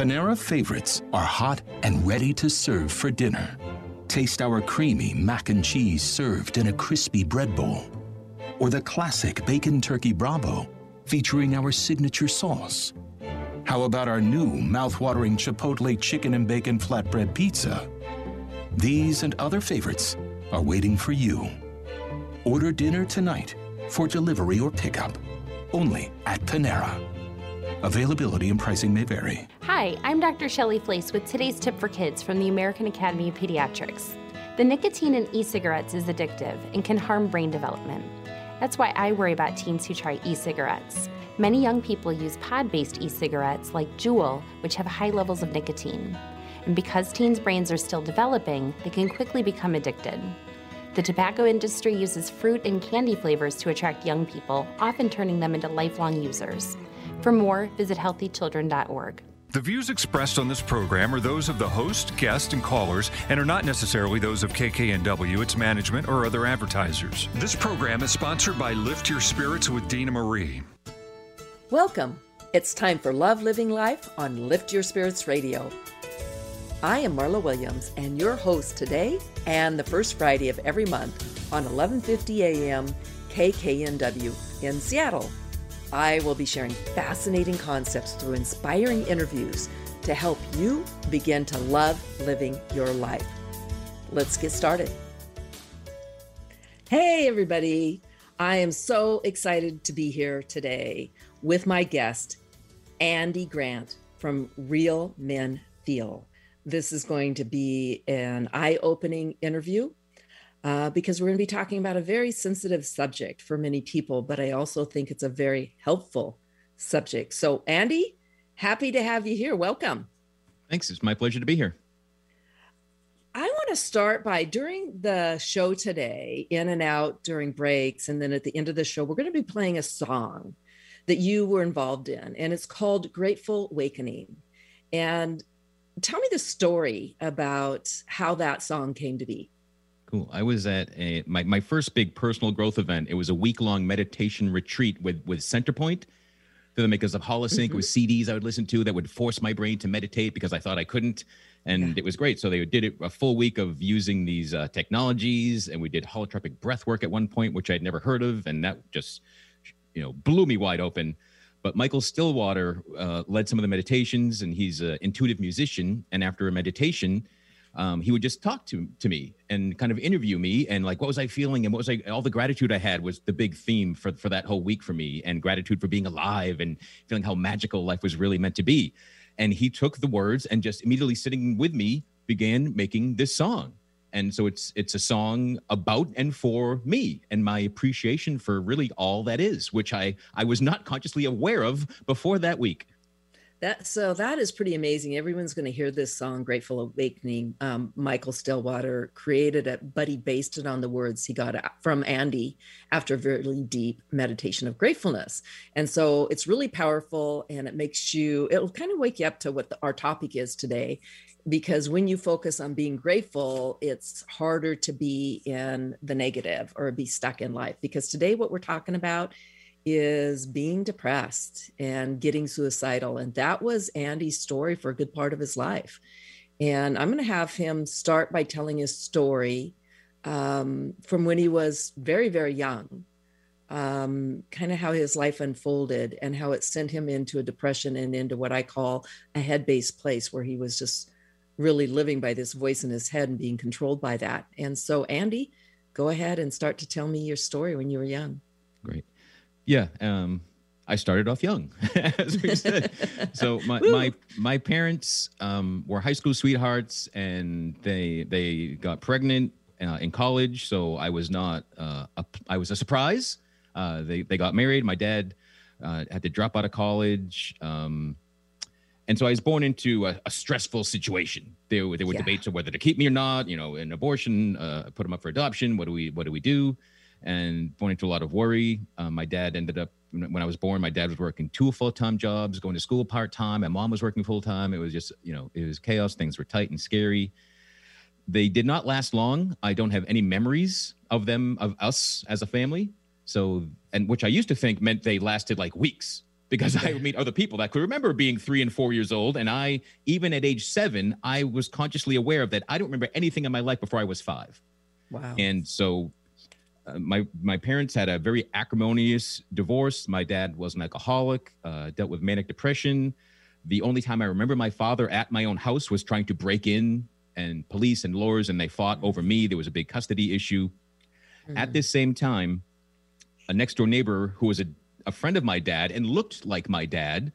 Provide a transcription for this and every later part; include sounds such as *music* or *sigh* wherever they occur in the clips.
Panera favorites are hot and ready to serve for dinner. Taste our creamy mac and cheese served in a crispy bread bowl. Or the classic bacon turkey bravo featuring our signature sauce. How about our new mouth-watering Chipotle chicken and bacon flatbread pizza? These and other favorites are waiting for you. Order dinner tonight for delivery or pickup only at Panera. Availability and pricing may vary. Hi, I'm Dr. Shelly Flais with today's tip for kids from the American Academy of Pediatrics. The nicotine in e cigarettes is addictive and can harm brain development. That's why I worry about teens who try e cigarettes. Many young people use pod based e cigarettes like Juul, which have high levels of nicotine. And because teens' brains are still developing, they can quickly become addicted. The tobacco industry uses fruit and candy flavors to attract young people, often turning them into lifelong users. For more, visit healthychildren.org. The views expressed on this program are those of the host, guest, and callers and are not necessarily those of KKNW, its management, or other advertisers. This program is sponsored by Lift Your Spirits with Dina Marie. Welcome. It's time for Love Living Life on Lift Your Spirits Radio. I am Marla Williams and your host today and the first Friday of every month on 11:50 a.m. KKNW in Seattle. I will be sharing fascinating concepts through inspiring interviews to help you begin to love living your life. Let's get started. Hey, everybody. I am so excited to be here today with my guest, Andy Grant from Real Men Feel. This is going to be an eye opening interview uh, because we're going to be talking about a very sensitive subject for many people, but I also think it's a very helpful subject. So, Andy, happy to have you here. Welcome. Thanks. It's my pleasure to be here. I want to start by during the show today, in and out during breaks, and then at the end of the show, we're going to be playing a song that you were involved in, and it's called Grateful Awakening. And tell me the story about how that song came to be. Cool. I was at a my, my first big personal growth event. It was a week long meditation retreat with with Centerpointe. They're the makers of Holosync mm-hmm. with CDs I would listen to that would force my brain to meditate because I thought I couldn't, and yeah. it was great. So they did it a full week of using these uh, technologies, and we did holotropic breath work at one point, which I'd never heard of, and that just you know blew me wide open. But Michael Stillwater uh, led some of the meditations, and he's an intuitive musician. And after a meditation, um, he would just talk to to me and kind of interview me and like what was I feeling and what was I all the gratitude I had was the big theme for for that whole week for me and gratitude for being alive and feeling how magical life was really meant to be. And he took the words and just immediately sitting with me began making this song. And so it's it's a song about and for me and my appreciation for really all that is, which I I was not consciously aware of before that week that so that is pretty amazing. Everyone's going to hear this song grateful awakening. Um, michael stillwater created it but he based it on the words he got from andy after a very deep meditation of gratefulness. And so it's really powerful and it makes you it'll kind of wake you up to what the, our topic is today because when you focus on being grateful it's harder to be in the negative or be stuck in life. Because today what we're talking about is being depressed and getting suicidal. And that was Andy's story for a good part of his life. And I'm going to have him start by telling his story um, from when he was very, very young, um, kind of how his life unfolded and how it sent him into a depression and into what I call a head based place where he was just really living by this voice in his head and being controlled by that. And so, Andy, go ahead and start to tell me your story when you were young. Great. Yeah. Um, I started off young, *laughs* as we said. so my my my parents um, were high school sweethearts, and they they got pregnant uh, in college. So I was not uh, a, I was a surprise. Uh, they they got married. My dad uh, had to drop out of college. Um, and so I was born into a, a stressful situation. There, there were yeah. debates of whether to keep me or not. You know, an abortion, uh, put him up for adoption. What do we, what do we do? And born into a lot of worry. Um, my dad ended up when I was born. My dad was working two full time jobs, going to school part time. My mom was working full time. It was just you know it was chaos. Things were tight and scary. They did not last long. I don't have any memories of them of us as a family. So and which I used to think meant they lasted like weeks. because I meet other people that could remember being three and four years old. And I, even at age seven, I was consciously aware of that. I don't remember anything in my life before I was five. Wow. And so my my parents had a very acrimonious divorce. My dad was an alcoholic, uh, dealt with manic depression. The only time I remember my father at my own house was trying to break in, and police and lawyers, and they fought over me. There was a big custody issue. Mm. At this same time, a next door neighbor who was a, a friend of my dad and looked like my dad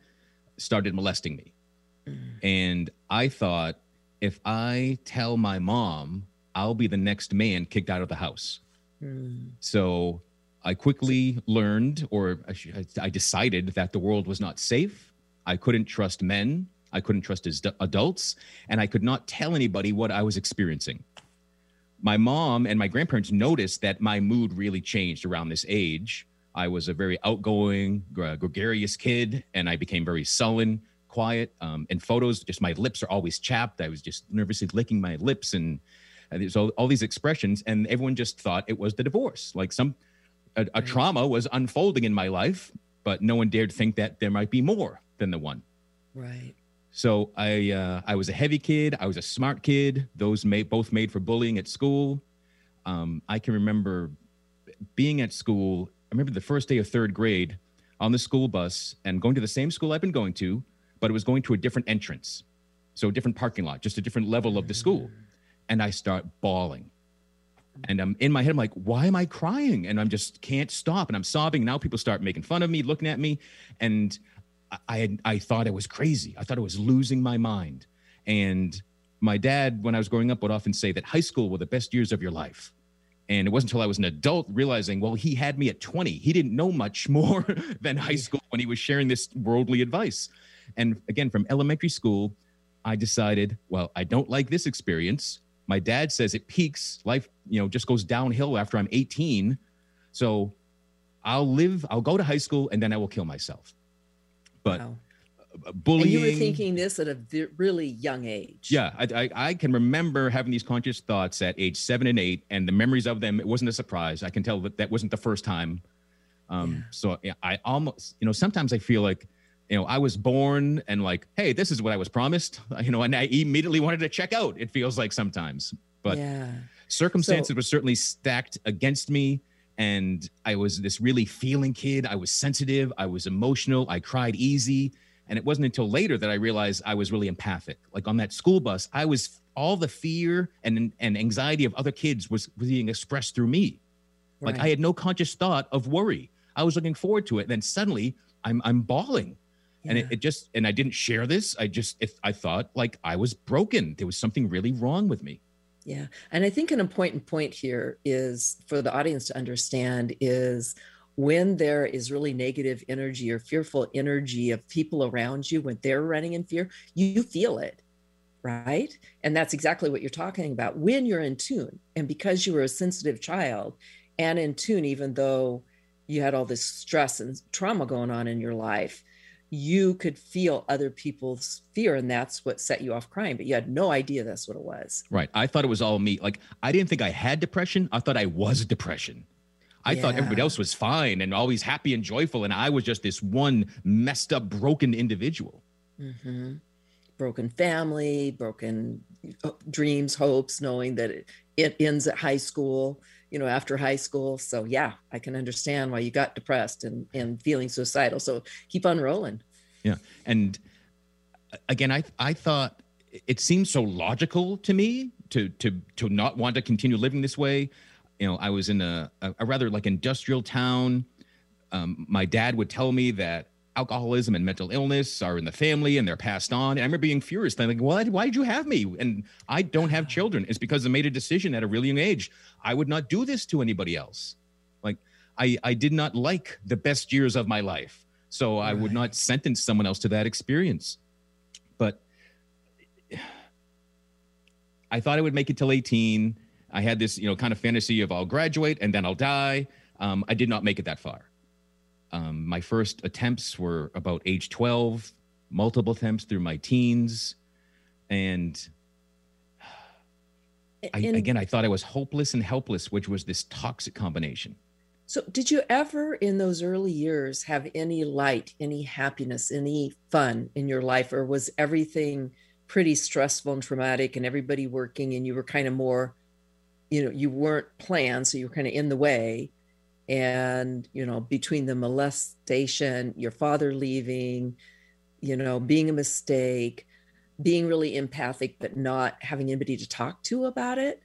started molesting me. Mm. And I thought, if I tell my mom, I'll be the next man kicked out of the house. Mm. So I quickly learned, or I decided that the world was not safe. I couldn't trust men. I couldn't trust as adults. And I could not tell anybody what I was experiencing. My mom and my grandparents noticed that my mood really changed around this age. I was a very outgoing, gregarious kid, and I became very sullen, quiet. Um, in photos, just my lips are always chapped. I was just nervously licking my lips and and there's all, all these expressions and everyone just thought it was the divorce. Like some a, a trauma was unfolding in my life but no one dared think that there might be more than the one. Right. so i uh, i was a heavy kid. I was a smart kid. Those made both made for bullying at school. Um, i can remember being at school i remember the first day of third grade on the school bus and going to the same school i've been going to but it was going to a different entrance. So a different parking lot just a different level of the school and I start bawling. And I'm in my head, I'm like, why am I crying? And I'm just can't stop. And I'm sobbing. Now people start making fun of me, looking at me. And I, I, had- I thought I was crazy. I thought I was losing my mind. And my dad, when I was growing up, would often say that high school were the best years of your life. And it wasn't until I was an adult realizing, well, he had me at 20. He didn't know much *laughs* more than high school when he was sharing this worldly advice. And again, from elementary school, I decided, well, I don't like this experience. My dad says it peaks. Life, you know, just goes downhill after I'm 18. So I'll live, I'll go to high school and then I will kill myself. But Wow. bullying. And you were thinking this at a really young age. Yeah, I, I, I can remember having these conscious thoughts at age seven and eight, and the memories of them. It wasn't a surprise. I can tell that that wasn't the first time. Um, Yeah. So I almost, you know, sometimes I feel like, you know, I was born and like, hey, this is what I was promised, *laughs* you know, and I immediately wanted to check out. It feels like sometimes, but yeah. circumstances So- were certainly stacked against me and i was this really feeling kid. I was sensitive. I was emotional. I cried easy. And it wasn't until later that i realized i was really empathic. Like on that school bus i was all the fear and and anxiety of other kids was, was being expressed through me. Like i had no conscious thought of worry. I was looking forward to it. And then suddenly i'm i'm bawling and it, it just and i didn't share this i just if i thought like i was broken there was something really wrong with me Yeah. And I think an important point here is for the audience to understand is when there is really negative energy or fearful energy of people around you, when they're running in fear, you feel it. Right. And that's exactly what you're talking about when you're in tune. And because you were a sensitive child and in tune, even though you had all this stress and trauma going on in your life, you could feel other people's fear. And that's what set you off crying, but you had no idea that's what it was. Right. I thought it was all me. Like I didn't think I had depression. I thought I was depression. I thought everybody else was fine and always happy and joyful, and I was just this one messed up, broken individual. hmm Broken family, broken uh, dreams, hopes, knowing that it, it ends at high school, you know, after high school. So, yeah, I can understand why you got depressed and, and feeling suicidal. So, keep on rolling. Yeah. And again, I I thought it seemed so logical to me to to to not want to continue living this way. You know, I was in a, a rather like industrial town. Um, my dad would tell me that alcoholism and mental illness are in the family and they're passed on. And I remember being furious. Like, why, why did you have me? And I don't have children. It's because I made a decision at a really young age. I would not do this to anybody else. Like I, I did not like the best years of my life. So I would not sentence someone else to that experience. But I thought I would make it till 18. I had this, you know, kind of fantasy of I'll graduate and then I'll die. Um, I did not make it that far. Um, my first attempts were about age 12, multiple attempts through my teens. And I, And- again, I thought I was hopeless and helpless, which was this toxic combination. So, did you ever in those early years have any light, any happiness, any fun in your life, or was everything pretty stressful and traumatic and everybody working and you were kind of more, you know, you weren't planned, so you were kind of in the way? And, you know, between the molestation, your father leaving, you know, being a mistake, being really empathic, but not having anybody to talk to about it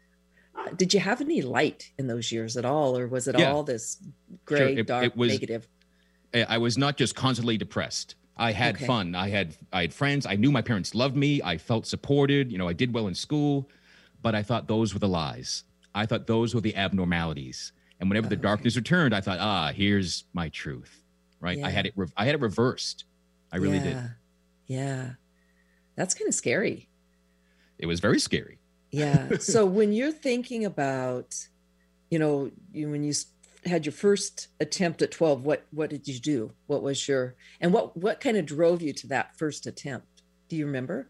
uh, ah. did you have any light in those years at all, or was it yeah. all this gray, sure. it, dark, it was, negative? I was not just constantly depressed. I had okay. fun. I had I had friends. I knew my parents loved me. I felt supported. You know, I did well in school, but I thought those were the lies. I thought those were the abnormalities. And whenever the darkness returned, I thought, ah, here's my truth. Right? Yeah. I had it. Re- I had it reversed. I really yeah. did. Yeah, that's kind of scary. It was very scary yeah *laughs* so when you're thinking about you know you, when you had your first attempt at 12 what what did you do what was your and what what kind of drove you to that first attempt do you remember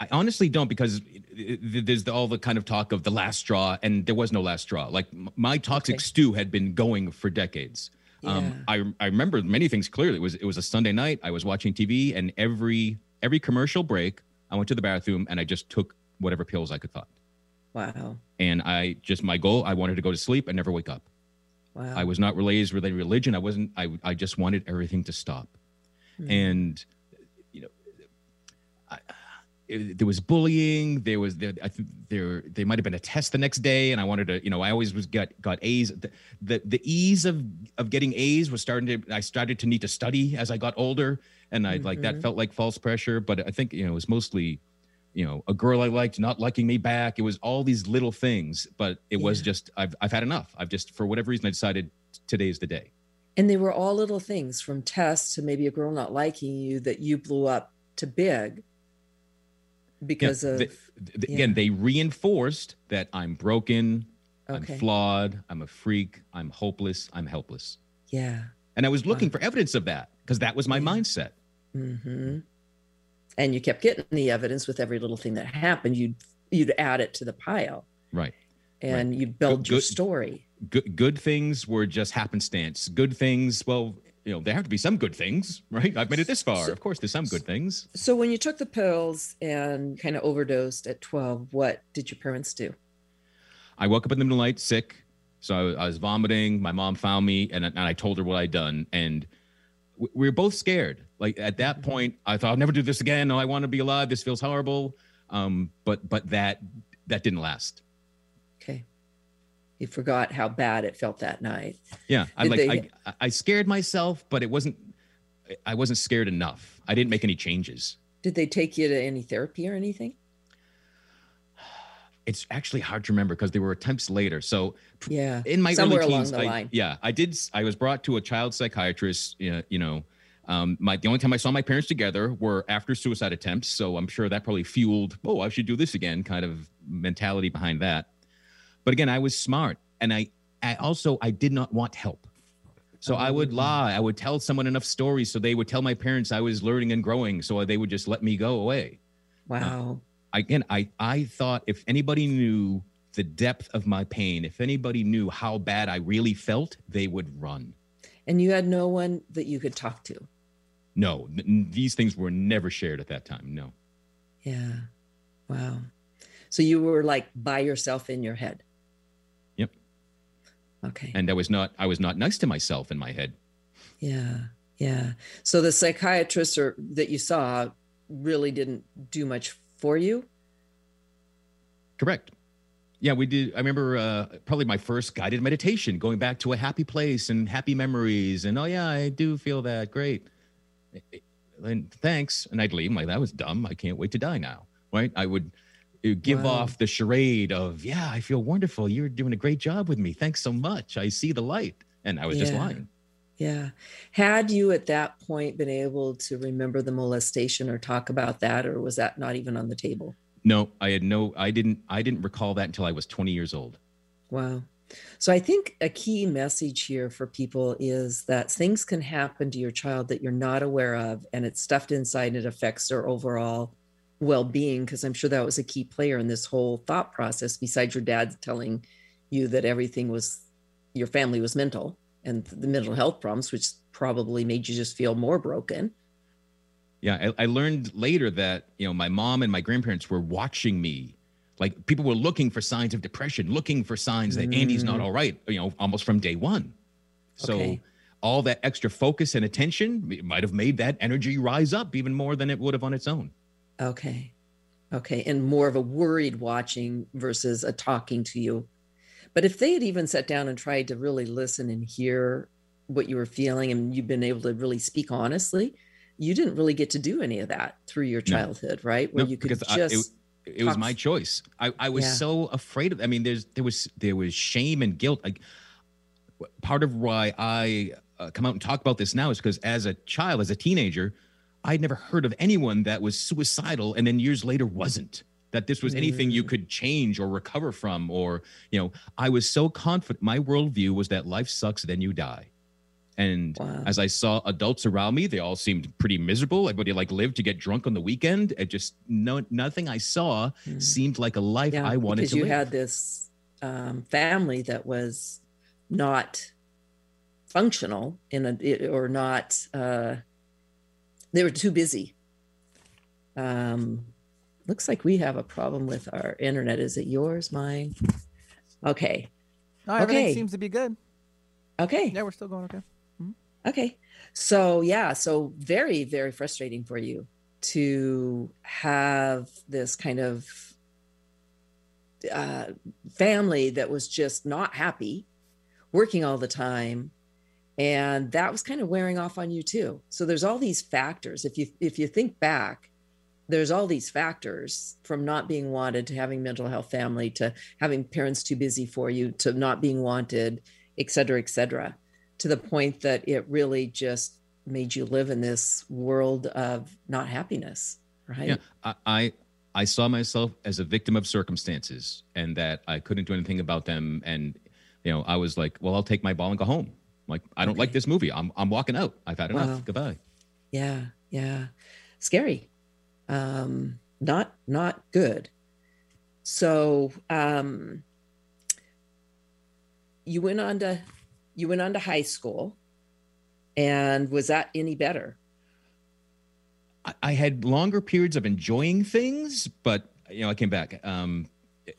I honestly don't because there's all the kind of talk of the last straw, and there was no last straw. Like my toxic okay. stew had been going for decades. Um, yeah. Um, I I remember many things clearly. It was it was a Sunday night. I was watching TV, and every every commercial break, I went to the bathroom and I just took whatever pills I could find. Wow. And I just my goal, I wanted to go to sleep and never wake up. Wow. I was not raised with any religion. I wasn't. I I just wanted everything to stop. Mm. And you know, I, it, there was bullying. There was there. I think there there might have been a test the next day, and I wanted to. You know, I always was got got A's. The the, the ease of of getting A's was starting to. I started to need to study as I got older, and I mm-hmm. like that mm-hmm. felt like false pressure. But I think you know it was mostly you know, a girl I liked not liking me back. It was all these little things, but it yeah. was just I've I've had enough. I've just for whatever reason I decided today's the day. And they were all little things from tests to maybe a girl not liking you that you blew up to big because yeah, of the, the, yeah. again they reinforced that I'm broken, okay. I'm flawed, I'm a freak, I'm hopeless, I'm helpless. Yeah. And I was looking wow. for evidence of that because that was my mindset. Mm-hmm and you kept getting the evidence with every little thing that happened you'd you'd add it to the pile right and right. you'd build good, your story good good things were just happenstance good things well you know there have to be some good things right i've made it this far so, of course there's some good things so when you took the pills and kind of overdosed at 12 what did your parents do i woke up in the middle of the night sick so I, I was vomiting my mom found me and, and i told her what i'd done and we were both scared. Like at that mm-hmm. point, I thought I'll never do this again. No, I want to be alive. This feels horrible. Um, but but that that didn't last. You forgot how bad it felt that night. Yeah, I like they... I I scared myself, but it wasn't. I wasn't scared enough. I didn't make any changes. Did they take you to any therapy or anything? *sighs* It's actually hard to remember because there were attempts later. So yeah, in my Somewhere early teens, I, yeah, I did. I was brought to a child psychiatrist. You know, um, my the only time I saw my parents together were after suicide attempts. So I'm sure that probably fueled, oh, I should do this again, kind of mentality behind that. But again, I was smart, and I, I also I did not want help. So I would lie. I would tell someone enough stories so they would tell my parents I was learning and growing, so they would just let me go away. Wow. Uh, again, I I thought if anybody knew the depth of my pain, if anybody knew how bad I really felt, they would run. And you had no one that you could talk to. No, n- these things were never shared at that time. No. Yeah. Wow. So you were like by yourself in your head. Okay. And I was not I was not nice to myself in my head. Yeah. Yeah. So the psychiatrist or that you saw really didn't do much for you? Correct. Yeah, we did. I remember uh, probably my first guided meditation, going back to a happy place and happy memories. And oh, yeah, I do feel that. Great. And thanks. And I'd leave. I'm like, that was dumb. I can't wait to die now. Right. I would give wow. off the charade of, yeah, I feel wonderful. You're doing a great job with me. Thanks so much. I see the light. And I was yeah. just lying. Yeah. Had you at that point been able to remember the molestation or talk about that, or was that not even on the table? No, I had no, I didn't, I didn't recall that until I was 20 years old. Wow. So I think a key message here for people is that things can happen to your child that you're not aware of, and it's stuffed inside. And it affects their overall well-being because I'm sure that was a key player in this whole thought process. Besides your dad telling you that everything was your family was mental and the mental health problems, which probably made you just feel more broken. Yeah, I, I learned later that you know my mom and my grandparents were watching me. Like people were looking for signs of depression, looking for signs that Andy's not mm. all right. You know, almost from day one. So Okay. all that extra focus and attention might have made that energy rise up even more than it would have on its own. Okay. Okay. And more of a worried watching versus a talking to you. But if they had even sat down and tried to really listen and hear what you were feeling and you've been able to really speak honestly, you didn't really get to do any of that through your No. childhood, right? Where No, you could because I- it- just it was my choice. I, I was Yeah. so afraid of. I mean, there's there was there was shame and guilt. Like part of why I uh, come out and talk about this now is because as a child, as a teenager, I'd never heard of anyone that was suicidal and then years later wasn't. That this was anything you Mm. could change or recover from, or you know, I was so confident. My worldview was that life sucks, then you die. And Wow. as I saw adults around me, they all seemed pretty miserable. Everybody like lived to get drunk on the weekend. It just no nothing I saw Mm. seemed like a life I wanted because to Because you live. had this um, family that was not functional in a or not uh, they were too busy um, looks like we have a problem with our internet is it yours mine okay No, everything Okay. seems to be good. okay Yeah, we're still going okay. Okay. So, yeah, so very, very frustrating for you to have this kind of uh, family that was just not happy, working all the time. And that was kind of wearing off on you too. So there's all these factors. If you if you think back, there's all these factors from not being wanted to having mental health family to having parents too busy for you to not being wanted, et cetera, et cetera to the point that it really just made you live in this world of not happiness, right? Yeah, I, I I saw myself as a victim of circumstances, and that I couldn't do anything about them. And you know, I was like, well, I'll take my ball and go home. Like, I don't like this movie. I'm I'm walking out. I've had enough. Wow. Goodbye. Yeah, yeah. Scary. Um, not not good. So um you went on to you went on to high school and was that any better? I, I had longer periods of enjoying things, but you know, I came back. Um,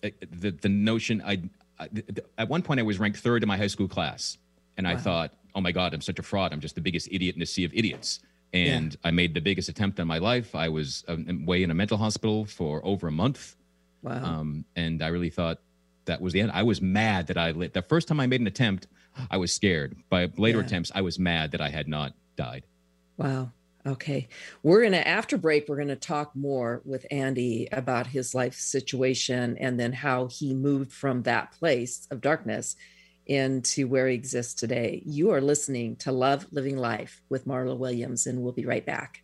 the the notion I, I at one point I was ranked third in my high school class, and I thought, oh my god, I'm such a fraud. I'm just the biggest idiot in a sea of idiots. And I made the biggest attempt in my life. I was um, away in a mental hospital for over a month, Wow. um, and I really thought that was the end. I was mad that I lit. The first time I made an attempt, I was scared. By later Yeah. attempts, I was mad that I had not died. Wow. Okay. We're going to, after break, we're going to talk more with Andy about his life situation and then how he moved from that place of darkness into where he exists today. You are listening to Love Living Life with Marla Williams, and we'll be right back.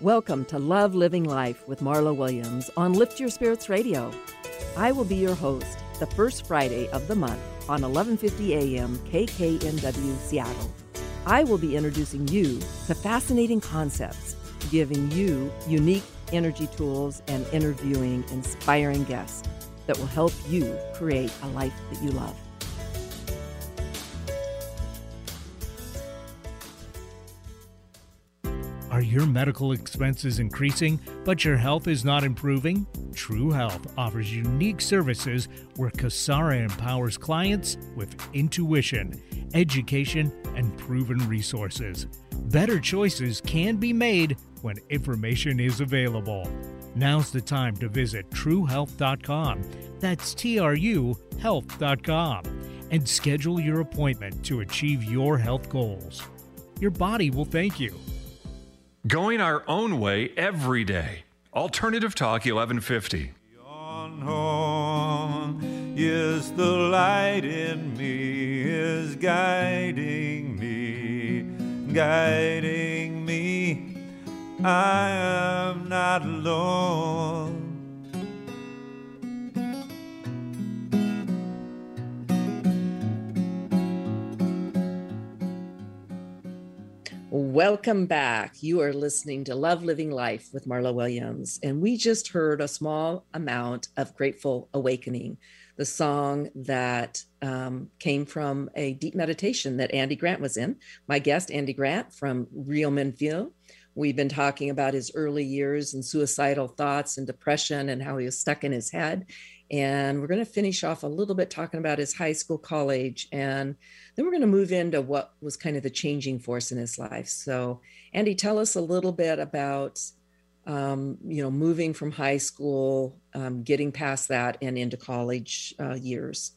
Welcome to Love Living Life with Marla Williams on Lift Your Spirits Radio. I will be your host the first Friday of the month on 11:50 a.m. KKNW Seattle. I will be introducing you to fascinating concepts, giving you unique energy tools and interviewing inspiring guests that will help you create a life that you love. Are your medical expenses increasing, but your health is not improving? True Health offers unique services where Kasara empowers clients with intuition, education, and proven resources. Better choices can be made when information is available. Now's the time to visit truhealth.com. That's T R U health.com and schedule your appointment to achieve your health goals. Your body will thank you. Going our own way every day. Alternative Talk 1150. On home is the light in me, is guiding me, guiding me. I am not alone. Welcome back. You are listening to Love Living Life with Marla Williams. And we just heard a small amount of Grateful Awakening, the song that um, came from a deep meditation that Andy Grant was in. My guest, Andy Grant from Real Men Menville. We've been talking about his early years and suicidal thoughts and depression and how he was stuck in his head. And we're going to finish off a little bit talking about his high school, college, and then we're going to move into what was kind of the changing force in his life. So, Andy, tell us a little bit about, um, you know, moving from high school, um, getting past that, and into college uh, years.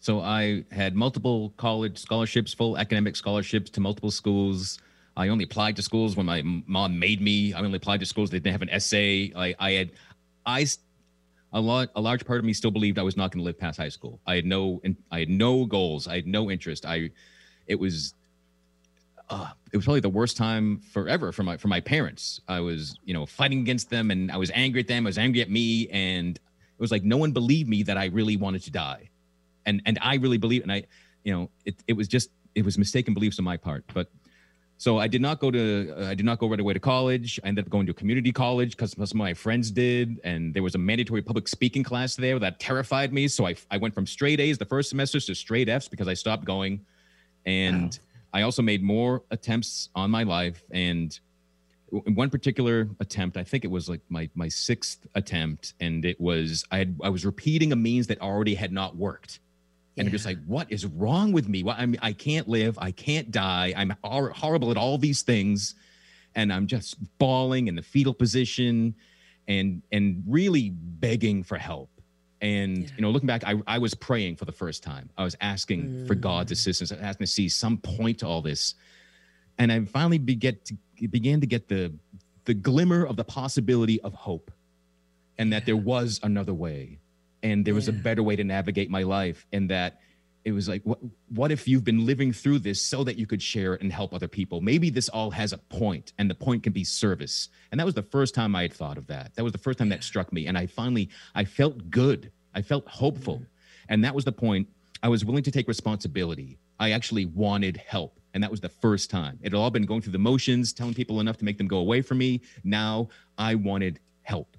So I had multiple college scholarships, full academic scholarships to multiple schools. I only applied to schools when my mom made me. I only applied to schools that didn't have an essay. I, I had, I a lot a large part of me still believed I was not going to live past high school. I had no I had no goals. I had no interest. I it was uh, it was probably the worst time forever for my for my parents. I was you know fighting against them and I was angry at them. I was angry at me and it was like no one believed me that I really wanted to die, and and I really believe and I you know it it was just it was mistaken beliefs on my part. But so I did not go to uh, I did not go right away to college. I ended up going to a community college because some of my friends did, and there was a mandatory public speaking class there that terrified me. So I I went from straight A's the first semester to straight F's because I stopped going, and wow. I also made more attempts on my life. And in one particular attempt, I think it was like my my sixth attempt, and it was I had I was repeating a means that already had not worked and yeah. I'm just like, what is wrong with me? Well, I mean, I can't live, I can't die, I'm hor- horrible at all these things, and I'm just bawling in the fetal position, and and really begging for help. And yeah. you know, looking back, I, I was praying for the first time. I was asking mm. for God's assistance, asking to see some point to all this, and I finally beget to, began to get the the glimmer of the possibility of hope, and that there was another way and there was yeah. a better way to navigate my life and that it was like what what if you've been living through this so that you could share it and help other people? Maybe this all has a point and the point can be service. And that was the first time i had thought of that. That was the first time that struck me. And i finally i felt good. I felt hopeful. Mm-hmm. and that was the point. I was willing to take responsibility. I actually wanted help. And that was the first time. It had all been going through the motions telling people enough to make them go away from me. Now i wanted help.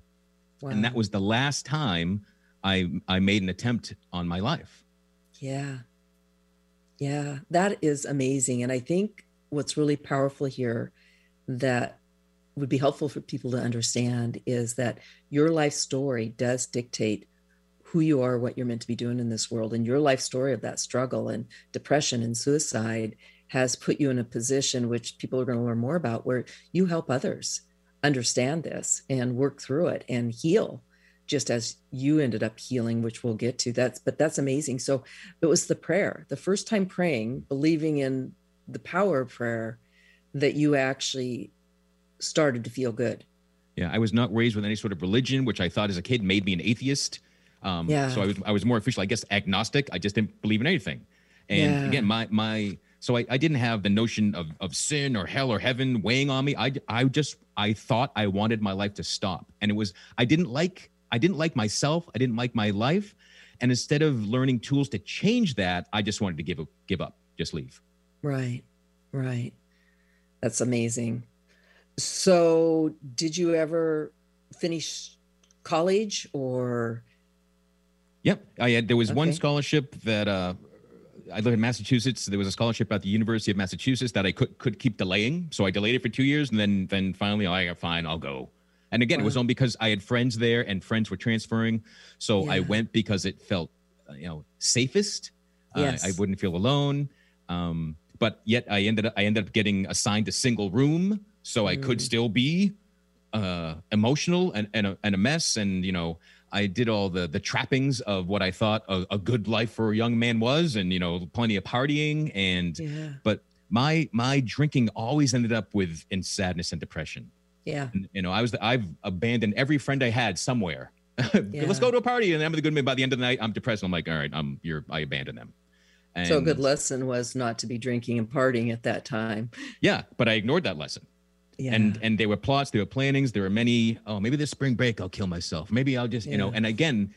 Wow. and that was the last time I I made an attempt on my life. Yeah. Yeah, that is amazing. And I think what's really powerful here that would be helpful for people to understand is that your life story does dictate who you are, what you're meant to be doing in this world. And your life story of that struggle and depression and suicide has put you in a position which people are going to learn more about where you help others understand this and work through it and heal just as you ended up healing which we'll get to that's but that's amazing. So it was the prayer the first time praying believing in the power of prayer that you actually started to feel good. Yeah i was not raised with any sort of religion which i thought as a kid made me an atheist. Um, Yeah. so i was i was more official i guess agnostic. I just didn't believe in anything. And Yeah. again my my so I, I didn't have the notion of, of sin or hell or heaven weighing on me. I i just i thought i wanted my life to stop. And it was i didn't like i didn't like myself i didn't like my life and instead of learning tools to change that i just wanted to give up give up just leave right right that's amazing so did you ever finish college or Yep. I had there was one scholarship that uh I live in Massachusetts. There was a scholarship at the University of Massachusetts that I could could keep delaying. So I delayed it for two years and then then finally I got fine, I'll go. And again, it was Wow. only because I had friends there and friends were transferring. So I went because it felt uh, you know safest. Uh, Yes. I wouldn't feel alone. Um, but yet I ended up I ended up getting assigned a single room so I could Mm. still be uh, emotional and, and, a, and a mess. And, you know, I did all the, the trappings of what I thought a, a good life for a young man was, and, you know, plenty of partying. And, yeah but my, my drinking always ended up with in sadness and depression. Yeah And, you know, I was, I've abandoned every friend I had somewhere. *laughs* Yeah. Let's go to a party. And I'm the good man. By the end of the night, I'm depressed. I'm like, all right, I'm, you're, I abandoned them. And so a good lesson was not to be drinking and partying at that time Yeah. But I ignored that lesson. yeah and and there were plots there were plannings there were many oh maybe this spring break i'll kill myself maybe i'll just you know. And again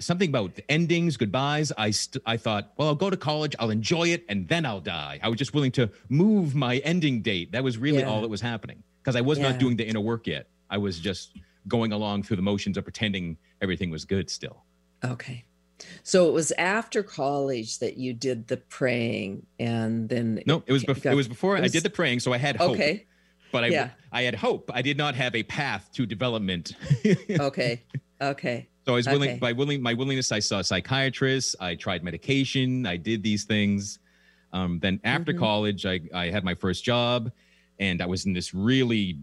something about the endings goodbyes i st- i thought well i'll go to college i'll enjoy it and then i'll die i was just willing to move my ending date that was really Yeah. all that was happening because i was Yeah. not doing the inner work yet i was just going along through the motions of pretending everything was good still Okay. So it was after college that you did the praying and then no it was bef- got- it was before it i did the praying so i had hope Okay. but i Yeah. i had hope i did not have a path to development *laughs* Okay. Okay. So I was willing Okay. by willing my willingness. I saw psychiatrists. I tried medication. I did these things. Um, then after Mhm. college, I I had my first job, and I was in this really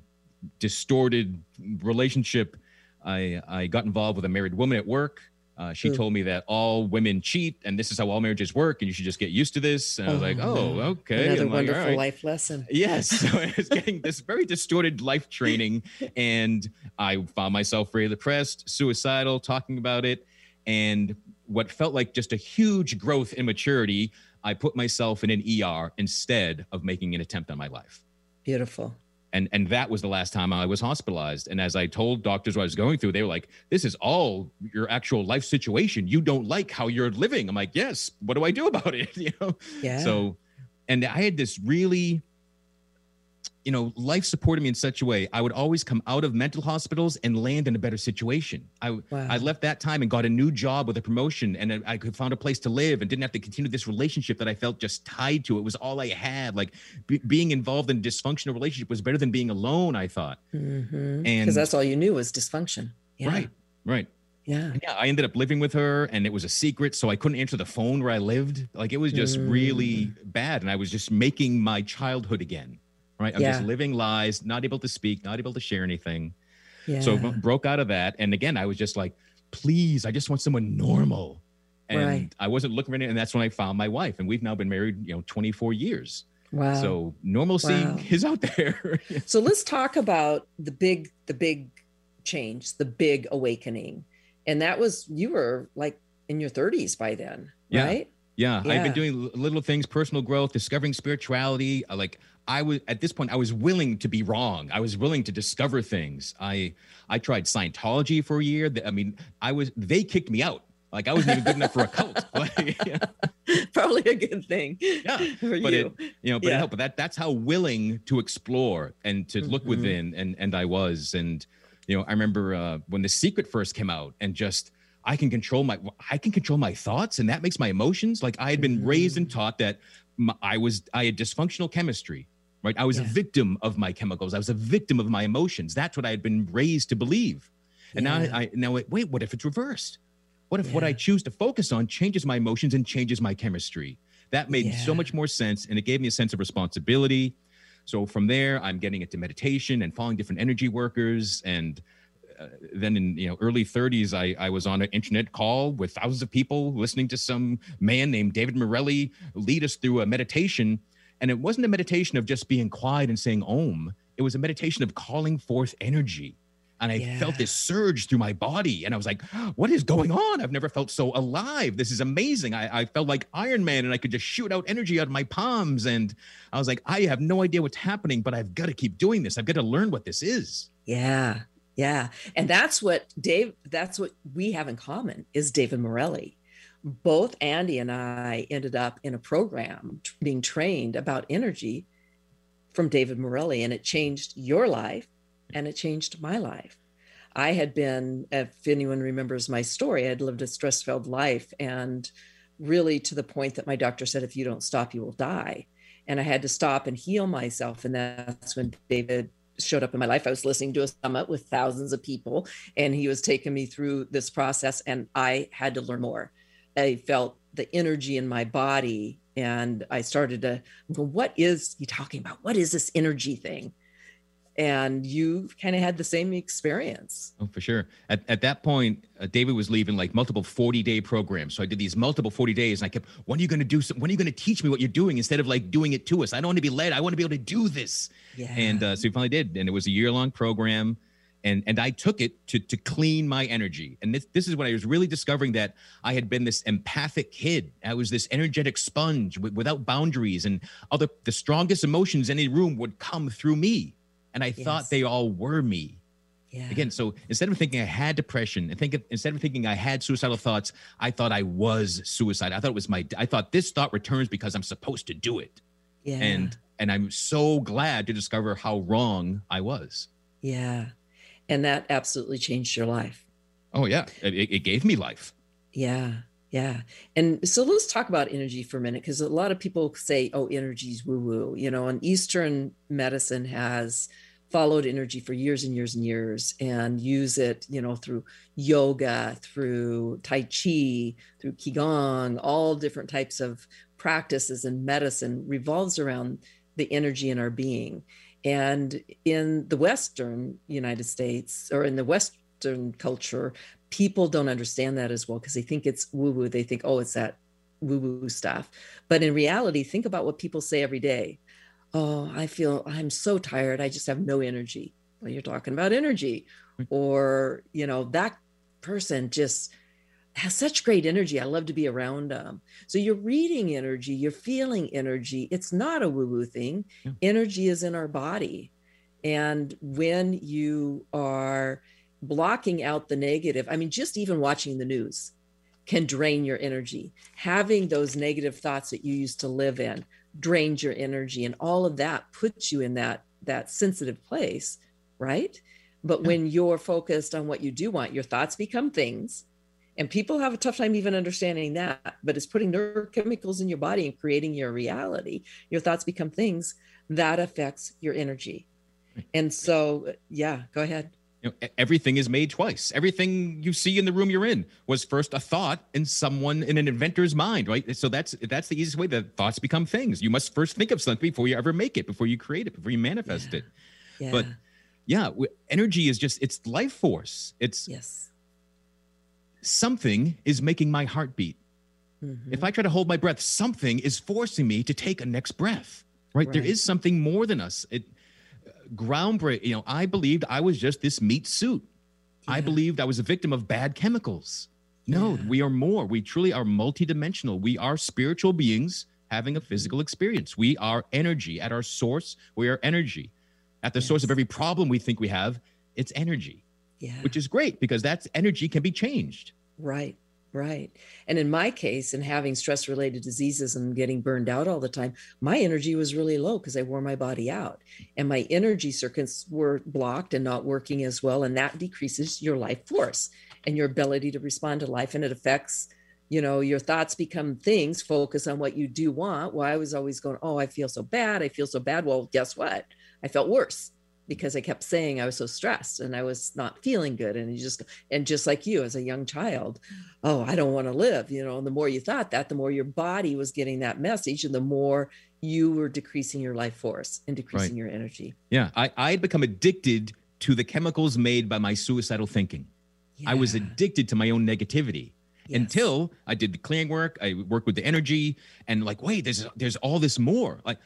distorted relationship. I I got involved with a married woman at work. Uh, she Ooh. told me that all women cheat, and this is how all marriages work, and you should just get used to this. And I was like, oh, okay. Another I'm like, wonderful right. life lesson. Yes. *laughs* So I was getting this very distorted life training, and I found myself very depressed, suicidal, talking about it. And what felt like just a huge growth in maturity, I put myself in an ER instead of making an attempt on my life. Beautiful. And, and that was the last time I was hospitalized. And as I told doctors what I was going through, they were like, This is all your actual life situation. You don't like how you're living. I'm like, Yes, what do I do about it? *laughs* You know? Yeah. So, and I had this really, you know, life supported me in such a way. I would always come out of mental hospitals and land in a better situation. I Wow. I left that time and got a new job with a promotion, and I could found a place to live and didn't have to continue this relationship that I felt just tied to. It was all I had. Like be, being involved in a dysfunctional relationship was better than being alone. I thought. Because And- that's all you knew was dysfunction. Yeah. Right. Right. Yeah. And yeah, I ended up living with her and it was a secret. So I couldn't answer the phone where I lived. Like it was just really mm. bad. And I was just making my childhood again. Right. I'm just living lies, not able to speak, not able to share anything. Yeah. So broke out of that. And again, I was just like, please, I just want someone normal. And Right. I wasn't looking for anything. And that's when I found my wife. And we've now been married, you know, 24 years. wow. So normalcy Wow. *laughs* is out there. *laughs* So let's talk about the big, the big change, the big awakening. And that was you were like in your 30s by then, Yeah. right? Yeah, I've been doing little things, personal growth, discovering spirituality. Uh, Like I was at this point, I was willing to be wrong. I was willing to discover things. I I tried Scientology for a year. I mean, I was they kicked me out. Like I wasn't even good enough for a cult. *laughs* Yeah, *laughs* Probably a good thing. Yeah, *laughs* For but you. it you know, but it helped. But that that's how willing to explore and to look Mhm. within, and and I was. And you know, I remember uh, when The Secret first came out, and just I can control my I can control my thoughts, and that makes my emotions. Like I had been mm-hmm. raised and taught that I was I had dysfunctional chemistry. Right, I was a victim of my chemicals. I was a victim of my emotions. That's what I had been raised to believe. And now Yeah. I now wait, wait, what if it's reversed? What if what I choose to focus on changes my emotions and changes my chemistry? That made so much more sense, and it gave me a sense of responsibility. So from there, I'm getting into meditation and following different energy workers. And Uh, then in you know early 30s, I, I was on an internet call with thousands of people listening to some man named David Morelli lead us through a meditation. And it wasn't a meditation of just being quiet and saying Om. It was a meditation of calling forth energy and I yeah. felt this surge through my body. And I was like, *gasps* what is going on? I've never felt so alive. This is amazing. I, I, felt like Iron Man and I could just shoot out energy out of my palms. And I was like, I have no idea what's happening, but I've got to keep doing this. I've got to learn what this is. Yeah. Yeah. And that's what Dave, that's what we have in common is David Morelli. Both Andy and I ended up in a program being trained about energy from David Morelli, and it changed your life and it changed my life. I had been, if anyone remembers my story, I had lived a stress filled life and really to the point that my doctor said, if you don't stop, you will die. And I had to stop and heal myself. And that's when David showed up in my life. I was listening to a summit with thousands of people, and he was taking me through this process, and I had to learn more. I felt the energy in my body, and I started to go, What is he talking about? What is this energy thing? And you kind of had the same experience. Oh, for sure. At, at that point, uh, David was leaving like multiple 40 day programs. So I did these multiple 40 days and I kept, when are you going to do some, when are you going to teach me what you're doing instead of like doing it to us? I don't want to be led. I want to be able to do this. Yeah. And uh, so we finally did. And it was a year long program. And, and I took it to, to clean my energy. And this, this is when I was really discovering that I had been this empathic kid. I was this energetic sponge w- without boundaries and other, the strongest emotions in a room would come through me and I yes. thought they all were me. Yeah. Again, so instead of thinking I had depression, and think of, instead of thinking I had suicidal thoughts, I thought I was suicide. I thought it was my. I thought this thought returns because I'm supposed to do it. Yeah. And and I'm so glad to discover how wrong I was. Yeah, and that absolutely changed your life. Oh yeah, it, it gave me life. Yeah, yeah. And so let's talk about energy for a minute because a lot of people say, oh, energy is woo woo, you know, and Eastern medicine has followed energy for years and years and years and use it, you know, through yoga, through Tai Chi, through Qigong, all different types of practices and medicine revolves around the energy in our being. And in the Western United States or in the Western culture, people don't understand that as well because they think it's woo woo. They think, oh, it's that woo woo stuff. But in reality, think about what people say every day oh, I feel I'm so tired. I just have no energy. Well, you're talking about energy. Mm. Or, you know, that person just has such great energy. I love to be around them. So you're reading energy, you're feeling energy. It's not a woo woo thing. Yeah. Energy is in our body. And when you are blocking out the negative, I mean, just even watching the news can drain your energy. Having those negative thoughts that you used to live in, drains your energy and all of that puts you in that that sensitive place right? But when you're focused on what you do want your thoughts become things and people have a tough time even understanding that but it's putting neurochemicals in your body and creating your reality. Your thoughts become things that affects your energy. And so yeah go ahead you know, everything is made twice. Everything you see in the room you're in was first a thought in someone in an inventor's mind, right? So that's that's the easiest way that thoughts become things. You must first think of something before you ever make it, before you create it, before you manifest yeah. it. Yeah. But yeah, energy is just it's life force. It's yes. Something is making my heart beat. Mm-hmm. If I try to hold my breath, something is forcing me to take a next breath. Right? right. There is something more than us. It groundbreaking. You know, I believed I was just this meat suit. Yeah. I believed I was a victim of bad chemicals. No, yeah. we are more. We truly are multidimensional. We are spiritual beings having a physical experience. We are energy. At our source, we are energy. At the yes. source of every problem we think we have, it's energy. Yeah. Which is great because that's energy can be changed. Right. Right. And in my case, in having stress related diseases and getting burned out all the time, my energy was really low because I wore my body out and my energy circuits were blocked and not working as well. And that decreases your life force and your ability to respond to life. And it affects, you know, your thoughts become things, focus on what you do want. Well, I was always going, Oh, I feel so bad. I feel so bad. Well, guess what? I felt worse because I kept saying I was so stressed and I was not feeling good. And you just, and just like you as a young child, oh, I don't want to live, you know, and the more you thought that, the more your body was getting that message and the more you were decreasing your life force and decreasing right. your energy. Yeah. I, I had become addicted to the chemicals made by my suicidal thinking. Yeah. I was addicted to my own negativity. Yes. Until I did the clearing work, I worked with the energy, and like, wait, there's there's all this more. Like,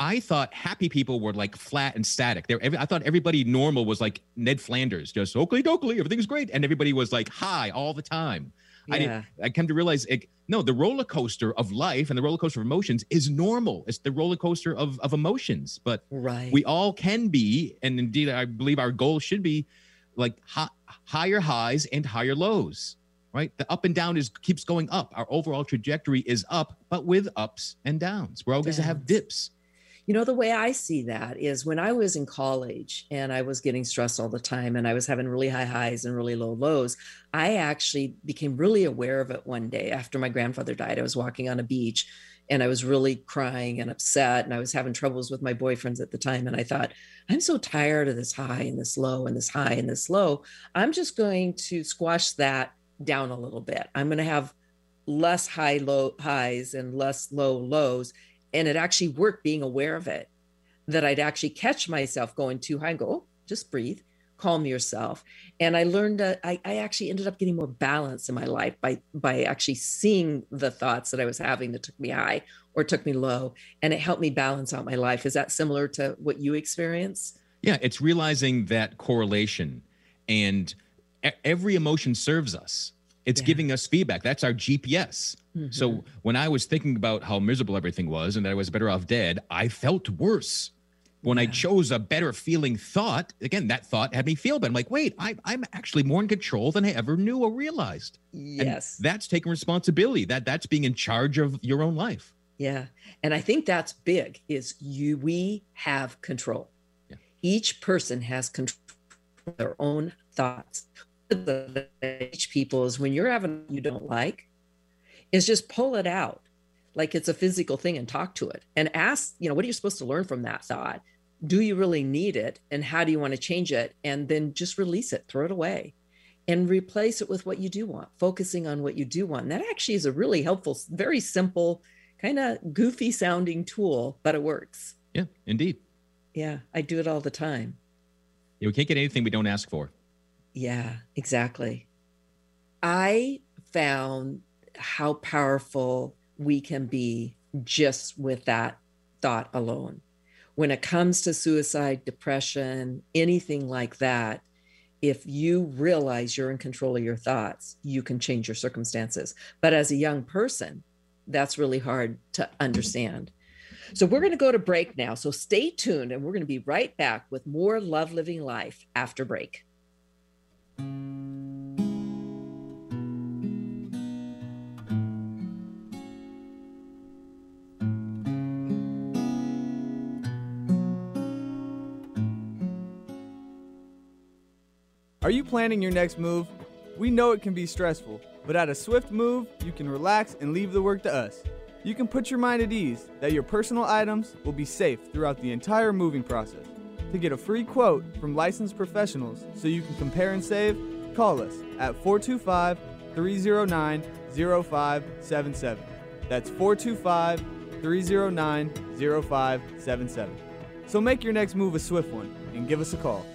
I thought happy people were like flat and static. There, I thought everybody normal was like Ned Flanders, just Okily Dokily, everything's great, and everybody was like high all the time. Yeah. I did, I come to realize, it, no, the roller coaster of life and the roller coaster of emotions is normal. It's the roller coaster of of emotions, but right. we all can be, and indeed, I believe our goal should be like hi- higher highs and higher lows. Right, the up and down is keeps going up. Our overall trajectory is up, but with ups and downs. We're always going to have dips you know, the way I see that is when I was in college and I was getting stressed all the time and I was having really high highs and really low lows, I actually became really aware of it one day after my grandfather died. I was walking on a beach and I was really crying and upset and I was having troubles with my boyfriends at the time. And I thought, I'm so tired of this high and this low and this high and this low. I'm just going to squash that down a little bit. I'm going to have less high low highs and less low lows and it actually worked being aware of it that I'd actually catch myself going too high and go, oh, just breathe, calm yourself. And I learned that I, I actually ended up getting more balance in my life by by actually seeing the thoughts that I was having that took me high or took me low. And it helped me balance out my life. Is that similar to what you experience? Yeah, it's realizing that correlation and every emotion serves us. It's yeah. giving us feedback. That's our GPS. Mm-hmm. So when I was thinking about how miserable everything was and that I was better off dead, I felt worse. When yeah. I chose a better feeling thought, again, that thought had me feel better. I'm like, wait, I, I'm actually more in control than I ever knew or realized. Yes, and that's taking responsibility. That that's being in charge of your own life. Yeah, and I think that's big. Is you we have control. Yeah. Each person has control their own thoughts. Each people is when you're having you don't like, is just pull it out like it's a physical thing and talk to it and ask, you know, what are you supposed to learn from that thought? Do you really need it? And how do you want to change it? And then just release it, throw it away and replace it with what you do want, focusing on what you do want. And that actually is a really helpful, very simple, kind of goofy sounding tool, but it works. Yeah, indeed. Yeah, I do it all the time. Yeah, we can't get anything we don't ask for. Yeah, exactly. I found how powerful we can be just with that thought alone. When it comes to suicide, depression, anything like that, if you realize you're in control of your thoughts, you can change your circumstances. But as a young person, that's really hard to understand. So we're going to go to break now. So stay tuned and we're going to be right back with more Love Living Life after break. Are you planning your next move? We know it can be stressful, but at a swift move, you can relax and leave the work to us. You can put your mind at ease that your personal items will be safe throughout the entire moving process. To get a free quote from licensed professionals so you can compare and save, call us at 425 309 0577. That's 425 309 0577. So make your next move a swift one and give us a call.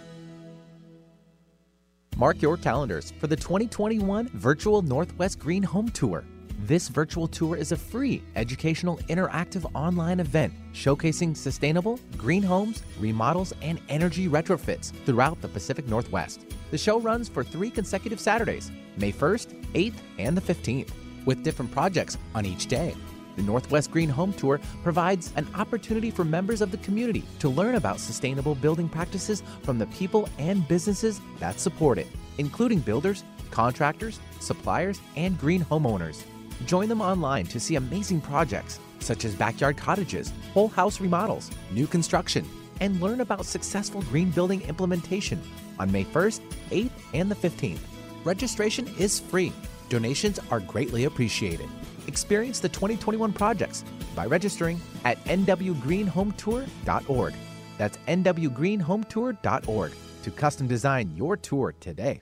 Mark your calendars for the 2021 Virtual Northwest Green Home Tour. This virtual tour is a free, educational, interactive online event showcasing sustainable green homes, remodels, and energy retrofits throughout the Pacific Northwest. The show runs for three consecutive Saturdays, May 1st, 8th, and the 15th, with different projects on each day. The Northwest Green Home Tour provides an opportunity for members of the community to learn about sustainable building practices from the people and businesses that support it, including builders, contractors, suppliers, and green homeowners. Join them online to see amazing projects such as backyard cottages, whole house remodels, new construction, and learn about successful green building implementation on May 1st, 8th, and the 15th. Registration is free. Donations are greatly appreciated. Experience the 2021 projects by registering at nwgreenhometour.org. That's nwgreenhometour.org to custom design your tour today.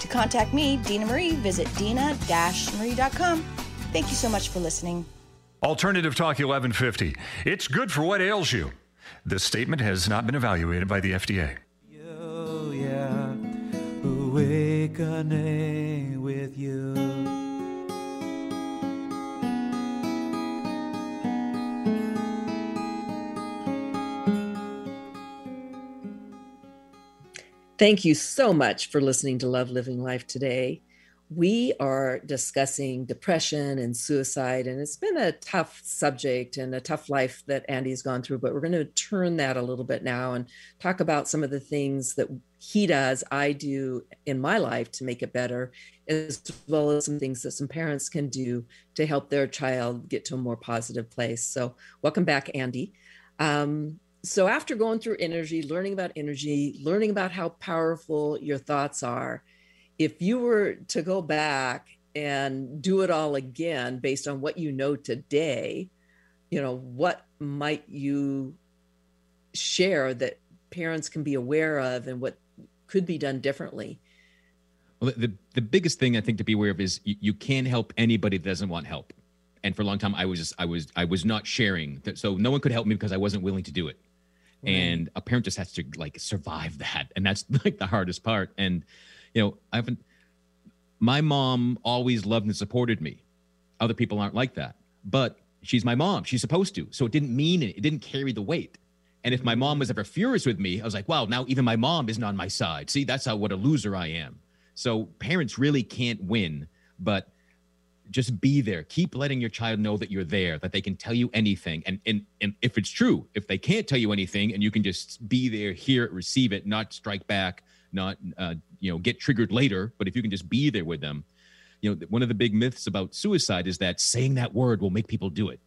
To contact me, Dina Marie, visit dina-marie.com. Thank you so much for listening. Alternative Talk 1150. It's good for what ails you. This statement has not been evaluated by the FDA. Oh, yeah. Awakening with you. Thank you so much for listening to Love Living Life today. We are discussing depression and suicide, and it's been a tough subject and a tough life that Andy's gone through. But we're going to turn that a little bit now and talk about some of the things that he does, I do in my life to make it better, as well as some things that some parents can do to help their child get to a more positive place. So, welcome back, Andy. Um, so after going through energy learning about energy learning about how powerful your thoughts are if you were to go back and do it all again based on what you know today you know what might you share that parents can be aware of and what could be done differently? Well the, the biggest thing i think to be aware of is you, you can't help anybody that doesn't want help. And for a long time i was just i was i was not sharing. So no one could help me because i wasn't willing to do it Right. and a parent just has to like survive that and that's *laughs* like the hardest part and you know i haven't my mom always loved and supported me. Other people aren't like that but she's my mom. She's supposed to so it didn't mean it it didn't carry the weight. And if my mm-hmm. mom was ever furious with me i was like wow now even my mom isn't on my side. See that's how what a loser i am. So parents really can't win but just be there. Keep letting your child know that you're there that they can tell you anything. And, and and if it's true if they can't tell you anything and you can just be there hear it receive it not strike back not uh, you know get triggered later but if you can just be there with them you know one of the big myths about suicide is that saying that word will make people do it.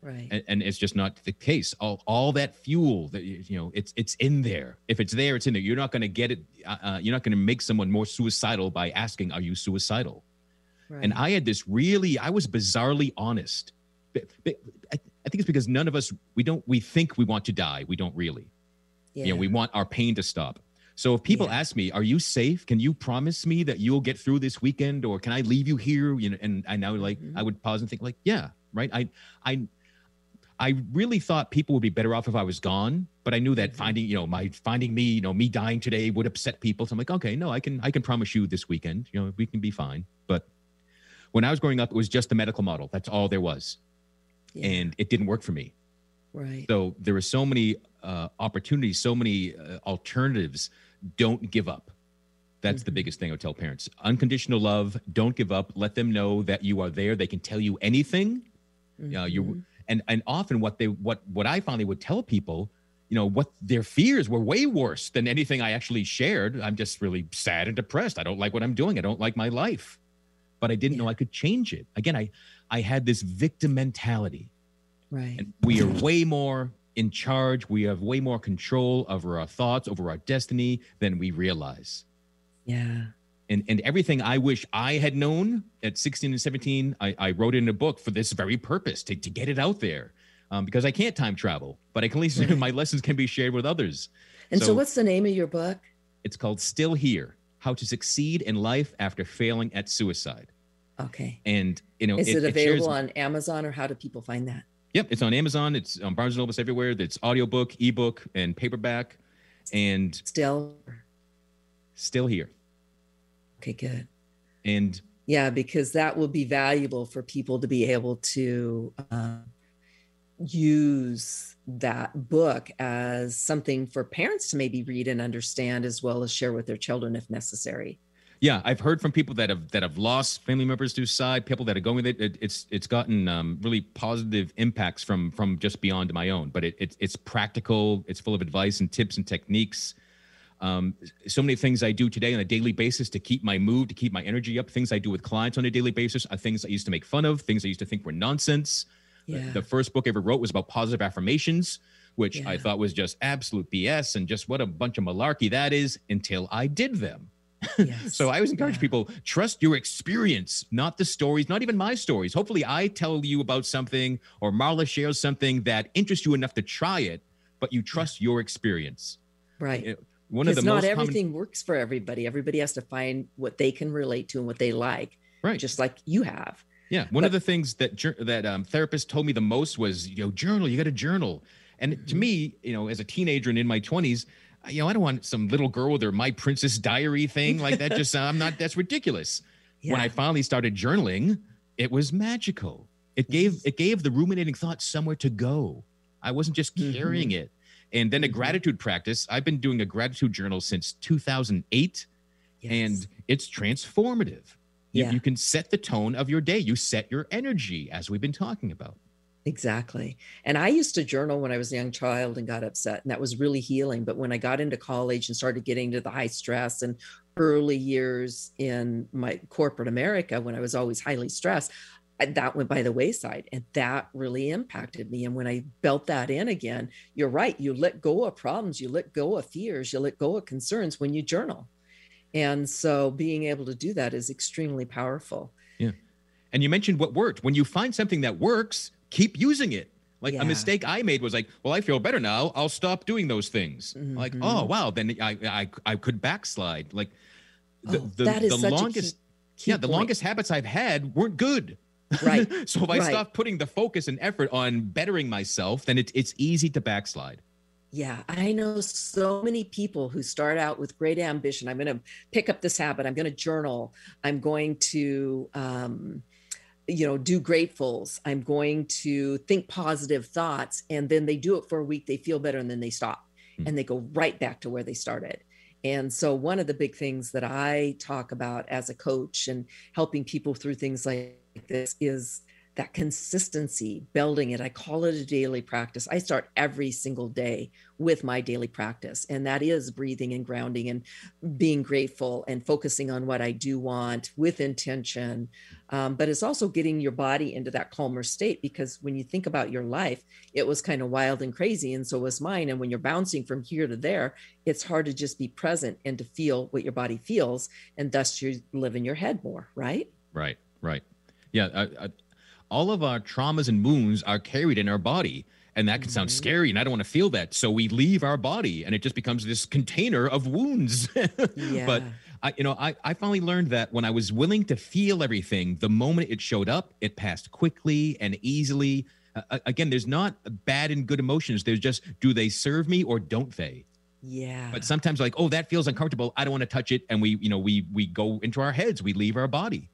Right. And, and it's just not the case. All all that fuel that you know it's it's in there. If it's there it's in there. You're not going to get it uh, uh you're not going to make someone more suicidal by asking are you suicidal Right. And I had this really, I was bizarrely honest. I think it's because none of us, we don't, we think we want to die. We don't really. Yeah. You know, we want our pain to stop. So if people yeah. ask me, "Are you safe? Can you promise me that you'll get through this weekend, or can I leave you here?" You know, and I now like mm-hmm. I would pause and think, like, "Yeah, right." I, I, I really thought people would be better off if I was gone, but I knew that mm-hmm. finding, you know, my finding me, you know, me dying today would upset people. So I'm like, okay, no, I can, I can promise you this weekend, you know, we can be fine. But when I was growing up, it was just the medical model. That's all there was. Yeah. And it didn't work for me. Right. So there were so many uh, opportunities, so many uh, alternatives. Don't give up. That's mm-hmm. the biggest thing I would tell parents. Unconditional love. Don't give up. Let them know that you are there. They can tell you anything. Mm-hmm. Uh, you and and often what they what what I finally would tell people, you know, what their fears were way worse than anything I actually shared. I'm just really sad and depressed. I don't like what I'm doing. I don't like my life but I didn't yeah. know I could change it. Again, I I had this victim mentality. Right. And we are way more in charge. We have way more control over our thoughts, over our destiny than we realize. Yeah. And and everything I wish I had known at 16 and 17, I, I wrote in a book for this very purpose to, to get it out there. Um, because I can't time travel, but I can at least right. *laughs* my lessons can be shared with others. And so, so what's the name of your book? It's called Still Here how to Succeed in Life After Failing at Suicide. Okay. And you know, is it, it available it shares, on Amazon or how do people find that? Yep, it's on Amazon. It's on Barnes and Noble. everywhere. It's audiobook, ebook, and paperback. And still, still here. Okay, good. And yeah, because that will be valuable for people to be able to uh, use that book as something for parents to maybe read and understand as well as share with their children if necessary yeah i've heard from people that have that have lost family members to suicide people that are going with it, it it's it's gotten um, really positive impacts from from just beyond my own but it, it, it's practical it's full of advice and tips and techniques um, so many things I do today on a daily basis to keep my mood, to keep my energy up. Things I do with clients on a daily basis are things I used to make fun of, things I used to think were nonsense. Yeah. The first book I ever wrote was about positive affirmations, which I thought was just absolute BS and just what a bunch of malarkey that is until I did them. Yes. So I always encourage Yeah. people trust your experience, not the stories, not even my stories. Hopefully, I tell you about something or Marla shares something that interests you enough to try it, but you trust your experience. Right. It- One of the not everything common, works for everybody. Everybody has to find what they can relate to and what they like, right? just like you have. Yeah, one of the things that that um, therapist told me the most was, you know, journal. You got to journal. And Mm-hmm. to me, you know, as a teenager and in my twenties, you know, I don't want some little girl with her My Princess Diary thing like that. Just I'm not. That's ridiculous. *laughs* When I finally started journaling, it was magical. It gave it gave the ruminating thoughts somewhere to go. I wasn't just carrying Mm-hmm. it. And then a gratitude practice. I've been doing a gratitude journal since 2008 and it's transformative. You, Yeah. you can set the tone of your day. You set your energy, as we've been talking about. Exactly. And I used to journal when I was a young child and got upset, and that was really healing. But when I got into college and started getting to the high stress and early years in my corporate America, when I was always highly stressed, that went by the wayside. And that really impacted me. And when I built that in again, you're right. You let go of problems, you let go of fears, you let go of concerns when you journal. And so being able to do that is extremely powerful. Yeah. And you mentioned what worked. When you find something that works, keep using it. Like Yeah. a mistake I made was like, well, I feel better now. I'll stop doing those things. Like, Mhm. oh wow, then I I, I could backslide. Like the Oh, the, the a key- longest key yeah, the point. longest habits I've had weren't good. *laughs* Right. so if I Right. stop putting the focus and effort on bettering myself, then it, it's easy to backslide. Yeah, I know so many people who start out with great ambition. I'm going to pick up this habit. I'm going to journal. I'm going to, um, you know, do gratefuls. I'm going to think positive thoughts. And then they do it for a week. They feel better and then they stop Hmm. and they go right back to where they started. And so, one of the big things that I talk about as a coach and helping people through things like this is that consistency, building it. I call it a daily practice. I start every single day with my daily practice, and that is breathing and grounding and being grateful and focusing on what I do want with intention. Um, but it's also getting your body into that calmer state because when you think about your life, it was kind of wild and crazy, and so was mine. And when you're bouncing from here to there, it's hard to just be present and to feel what your body feels, and thus you live in your head more, right? Right, right. Yeah, uh, uh, all of our traumas and wounds are carried in our body, and that can sound Mm-hmm. scary, and I don't want to feel that. So we leave our body, and it just becomes this container of wounds. *laughs* But I, you know, I, I finally learned that when I was willing to feel everything, the moment it showed up, it passed quickly and easily. Uh, again, there's not bad and good emotions. There's just do they serve me or don't they? Yeah. But sometimes like, oh, that feels uncomfortable. I don't want to touch it, and we, you know, we we go into our heads. We leave our body.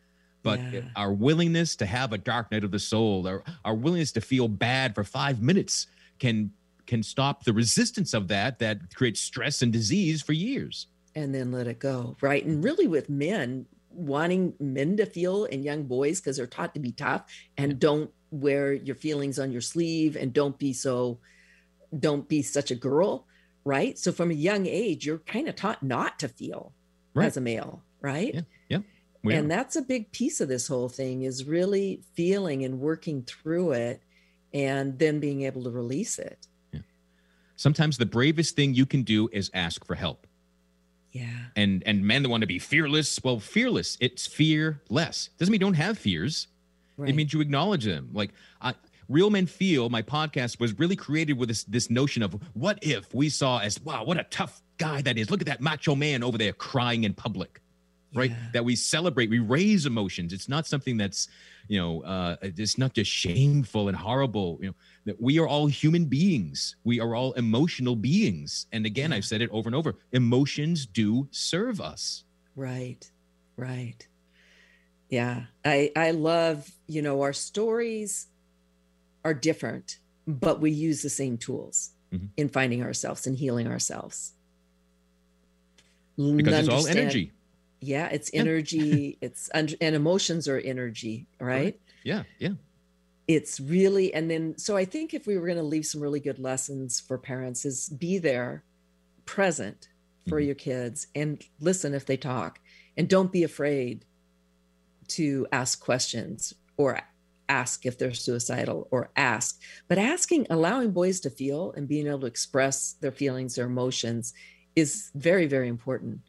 But Yeah. our willingness to have a dark night of the soul, our, our willingness to feel bad for five minutes, can can stop the resistance of that that creates stress and disease for years. and then let it go right and really with men wanting men to feel and young boys because they're taught to be tough and don't wear your feelings on your sleeve and don't be so don't be such a girl right so from a young age you're kind of taught not to feel Right. as a male right Yeah, yeah. We and are. that's a big piece of this whole thing is really feeling and working through it and then being able to release it Sometimes the bravest thing you can do is ask for help. yeah And and men that want to be fearless, well, fearless, it's fearless. Doesn't mean you don't have fears. right It means you acknowledge them. Like I, Real Men Feel, my podcast was really created with this this notion of what if we saw as wow, what a tough guy that is. Look at that macho man over there crying in public, right? Yeah. That we celebrate, we raise emotions. It's not something that's, you know, uh, it's not just shameful and horrible. You know, that we are all human beings. We are all emotional beings. And again, I've said it over and over. Emotions do serve us. Right. Right. Yeah. I I love, you know, our stories are different, but we use the same tools Mhm. in finding ourselves and healing ourselves. Because it's all energy. Yeah, it's Yeah. energy, it's and emotions are energy, right? Yeah, yeah. It's really and then so I think if we were going to leave some really good lessons for parents is be there present for mm-hmm. your kids and listen if they talk and don't be afraid to ask questions or ask if they're suicidal or ask but asking allowing boys to feel and being able to express their feelings their emotions is very very important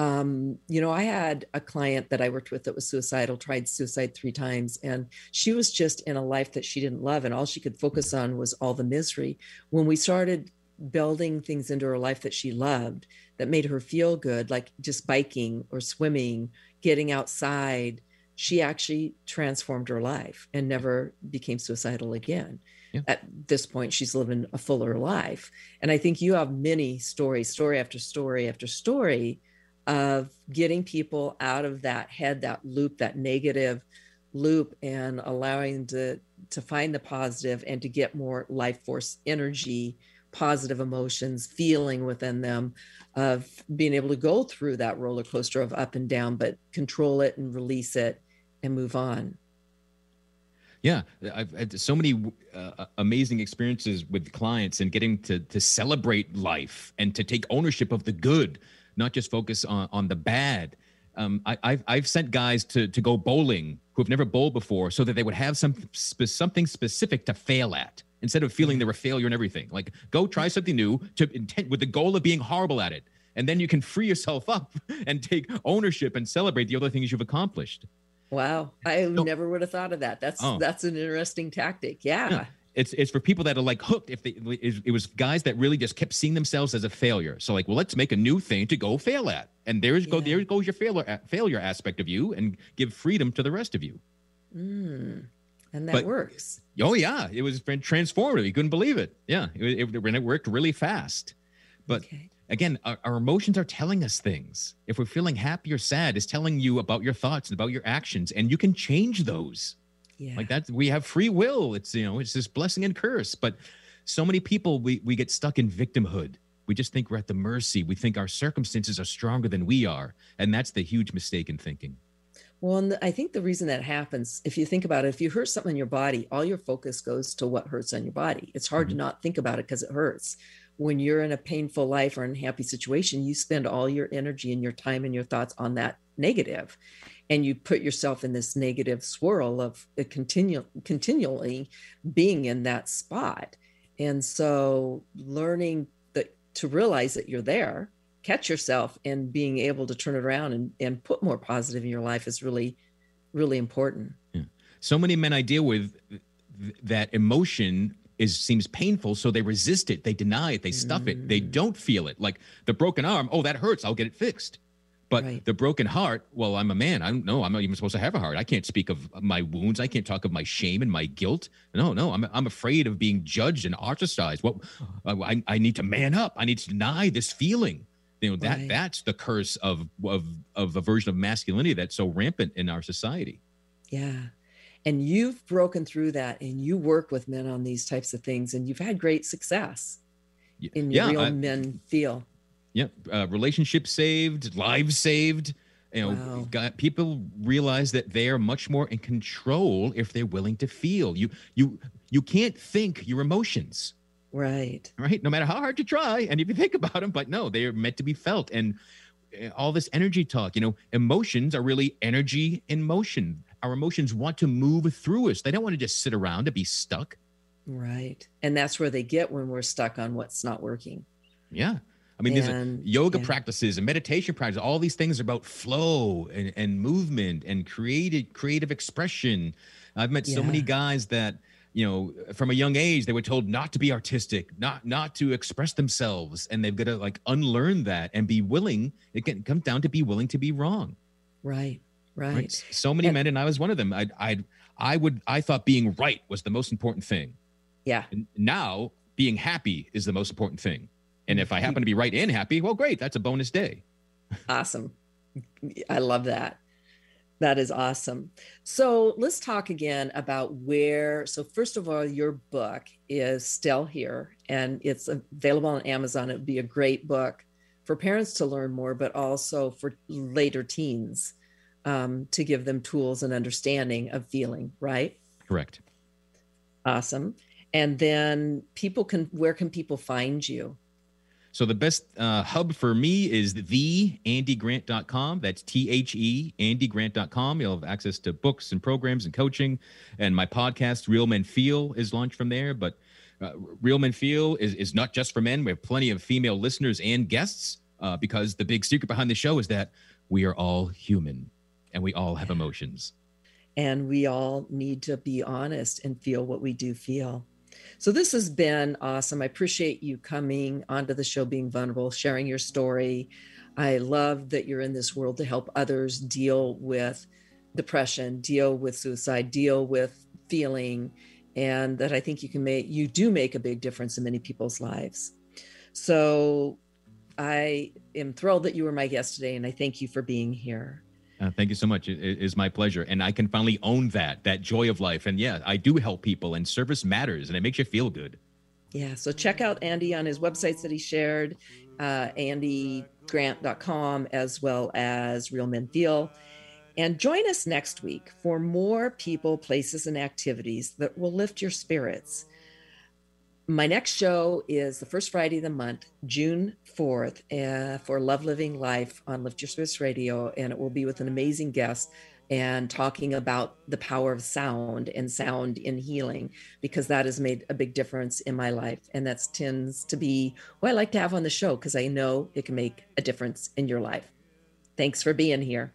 um, you know i had a client that i worked with that was suicidal tried suicide three times and she was just in a life that she didn't love and all she could focus on was all the misery when we started building things into her life that she loved that made her feel good like just biking or swimming getting outside she actually transformed her life and never became suicidal again. Yeah. At this point, she's living a fuller life. And I think you have many stories, story after story after story, of getting people out of that head, that loop, that negative loop, and allowing to to find the positive and to get more life force energy, positive emotions, feeling within them of being able to go through that roller coaster of up and down, but control it and release it and move on. Yeah, I've had so many uh, amazing experiences with clients and getting to to celebrate life and to take ownership of the good, not just focus on on the bad. Um, I, have I've sent guys to to go bowling who have never bowled before, so that they would have some something specific to fail at instead of feeling they're a failure and everything. Like go try something new to intent with the goal of being horrible at it, and then you can free yourself up *laughs* and take ownership and celebrate the other things you've accomplished. Wow, I no. never would have thought of that. That's oh. that's an interesting tactic. Yeah. yeah. It's it's for people that are like hooked. If they it was guys that really just kept seeing themselves as a failure. So like, well, let's make a new thing to go fail at, and there's yeah. go there goes your failure failure aspect of you, and give freedom to the rest of you. Mm. And that but, works. Oh yeah, it was transformative. You couldn't believe it. Yeah, it, it, it worked really fast. But okay again, our, our, emotions are telling us things. If we're feeling happy or sad, it's telling you about your thoughts and about your actions, and you can change those. Yeah. Like that, we have free will. It's you know, it's this blessing and curse. But so many people we we get stuck in victimhood. We just think we're at the mercy. We think our circumstances are stronger than we are, and that's the huge mistake in thinking. Well, and I think the reason that happens, if you think about it, if you hurt something in your body, all your focus goes to what hurts on your body. It's hard mm-hmm. to not think about it because it hurts when you're in a painful life or unhappy situation, you spend all your energy and your time and your thoughts on that negative, and you put yourself in this negative swirl of continue, continually being in that spot. And so, learning that to realize that you're there, catch yourself, and being able to turn it around and, and put more positive in your life is really, really important. Yeah. So many men I deal with that emotion is seems painful so they resist it they deny it they stuff mm. it they mm. don't feel it like the broken arm oh that hurts i'll get it fixed but right. the broken heart well i'm a man. I don't know i'm not even supposed to have a heart. I can't speak of my wounds. I can't talk of my shame and my guilt. No no i'm, I'm afraid of being judged and ostracized. What well, I, I need to man up. I need to deny this feeling. You know that right. that's the curse of of of a version of masculinity that's so rampant in our society. Yeah. And you've broken through that and you work with men on these types of things and you've had great success in yeah, real I, men feel yeah uh, relationships saved lives saved you know wow. got, people realize that they are much more in control if they're willing to feel you you you can't think your emotions right right no matter how hard you try and if you think about them but no they are meant to be felt and eh, all this energy talk you know emotions are really energy in motion our emotions want to move through us. They don't want to just sit around and be stuck. Right. And that's where they get when we're stuck on what's not working. Yeah. I mean, and, there's yoga yeah. practices and meditation practices. All these things are about flow and, and movement and creative creative expression. I've met so many guys that, you know, from a young age, they were told not to be artistic, not not to express themselves, and they've got to like unlearn that and be willing. It can come down to be willing to be wrong. Right. Right. right? So many and, men, and I was one of them. I, I, I would, I thought being right was the most important thing. Yeah. And now being happy is the most important thing. And if I happen to be right and happy, well, great. That's a bonus day. awesome. I love that. That is awesome. So let's talk again about where. So, first of all, your book is still here and it's available on Amazon. It would be a great book for parents to learn more, but also for later teens um, to give them tools and understanding of feeling, right? Correct. Awesome. And then people can, where can people find you? So the best uh, hub for me is theandygrant.com. That's T-H-E, andygrant.com. You'll have access to books and programs and coaching. And my podcast, Real Men Feel, is launched from there. But uh, Real Men Feel is, is not just for men. We have plenty of female listeners and guests uh, because the big secret behind the show is that we are all human and we all have emotions. And we all need to be honest and feel what we do feel. So this has been awesome. I appreciate you coming onto the show, being vulnerable, sharing your story. I love that you're in this world to help others deal with depression, deal with suicide, deal with feeling, and that I think you can make you do make a big difference in many people's lives. So I am thrilled that you were my guest today, and I thank you for being here. Uh, thank you so much. It, it is my pleasure, and I can finally own that that joy of life. And yeah, I do help people, and service matters, and it makes you feel good. Yeah. So check out Andy on his websites that he shared, uh, andygrant.com, as well as Real Men Feel. And join us next week for more people, places, and activities that will lift your spirits. My next show is the first Friday of the month, June 4th, uh, for Love Living Life on Lift Your Spirits Radio. And it will be with an amazing guest and talking about the power of sound and sound in healing, because that has made a big difference in my life. And that tends to be what I like to have on the show, because I know it can make a difference in your life. Thanks for being here.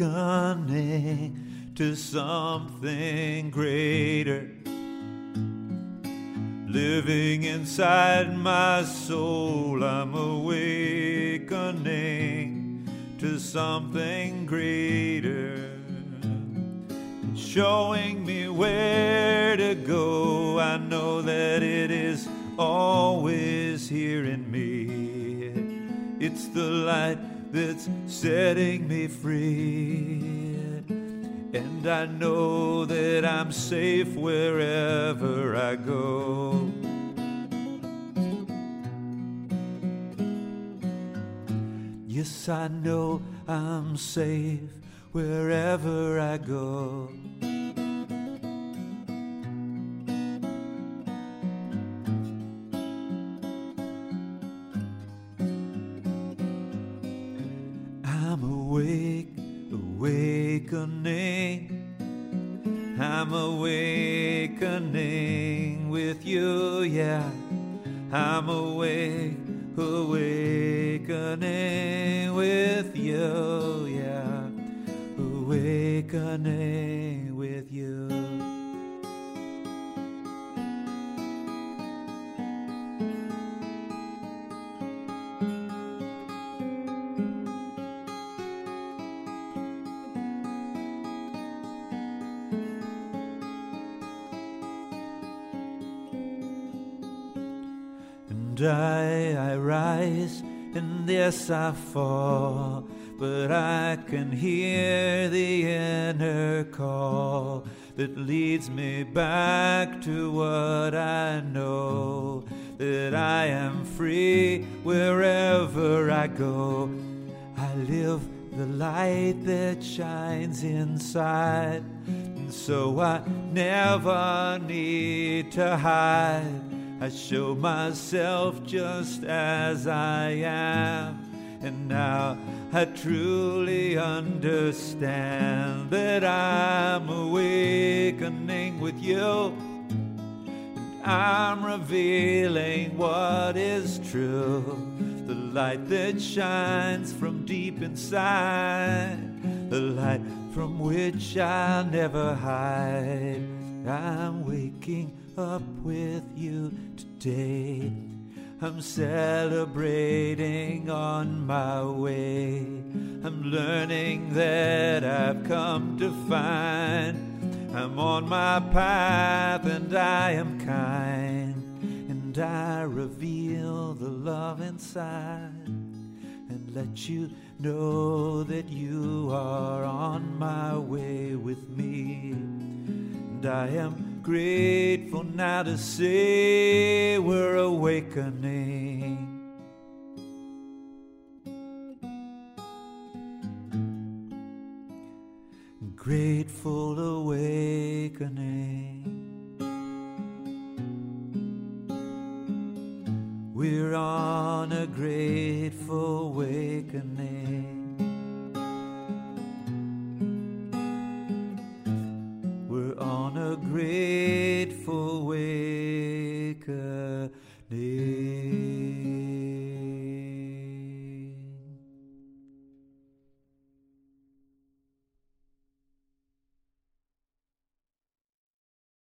Awakening to something greater. Living inside my soul, I'm awakening to something greater. Showing me where to go, I know that it is always here in me. It's the light that's setting me free. And I know that I'm safe wherever I go. Yes, I know I'm safe wherever I go. I'm awakening with you, yeah. I'm awake, awakening with you, yeah. Awakening I fall, but I can hear the inner call that leads me back to what I know. That I am free wherever I go. I live the light that shines inside, and so I never need to hide. I show myself just as I am. And now I truly understand that I'm awakening with you. I'm revealing what is true. The light that shines from deep inside. The light from which I'll never hide. I'm waking up with you today. I'm celebrating on my way. I'm learning that I've come to find I'm on my path and I am kind. And I reveal the love inside and let you know that you are on my way with me. And I am grateful now to say we're awakening. Grateful awakening. We're on a grateful awakening. A grateful awakening.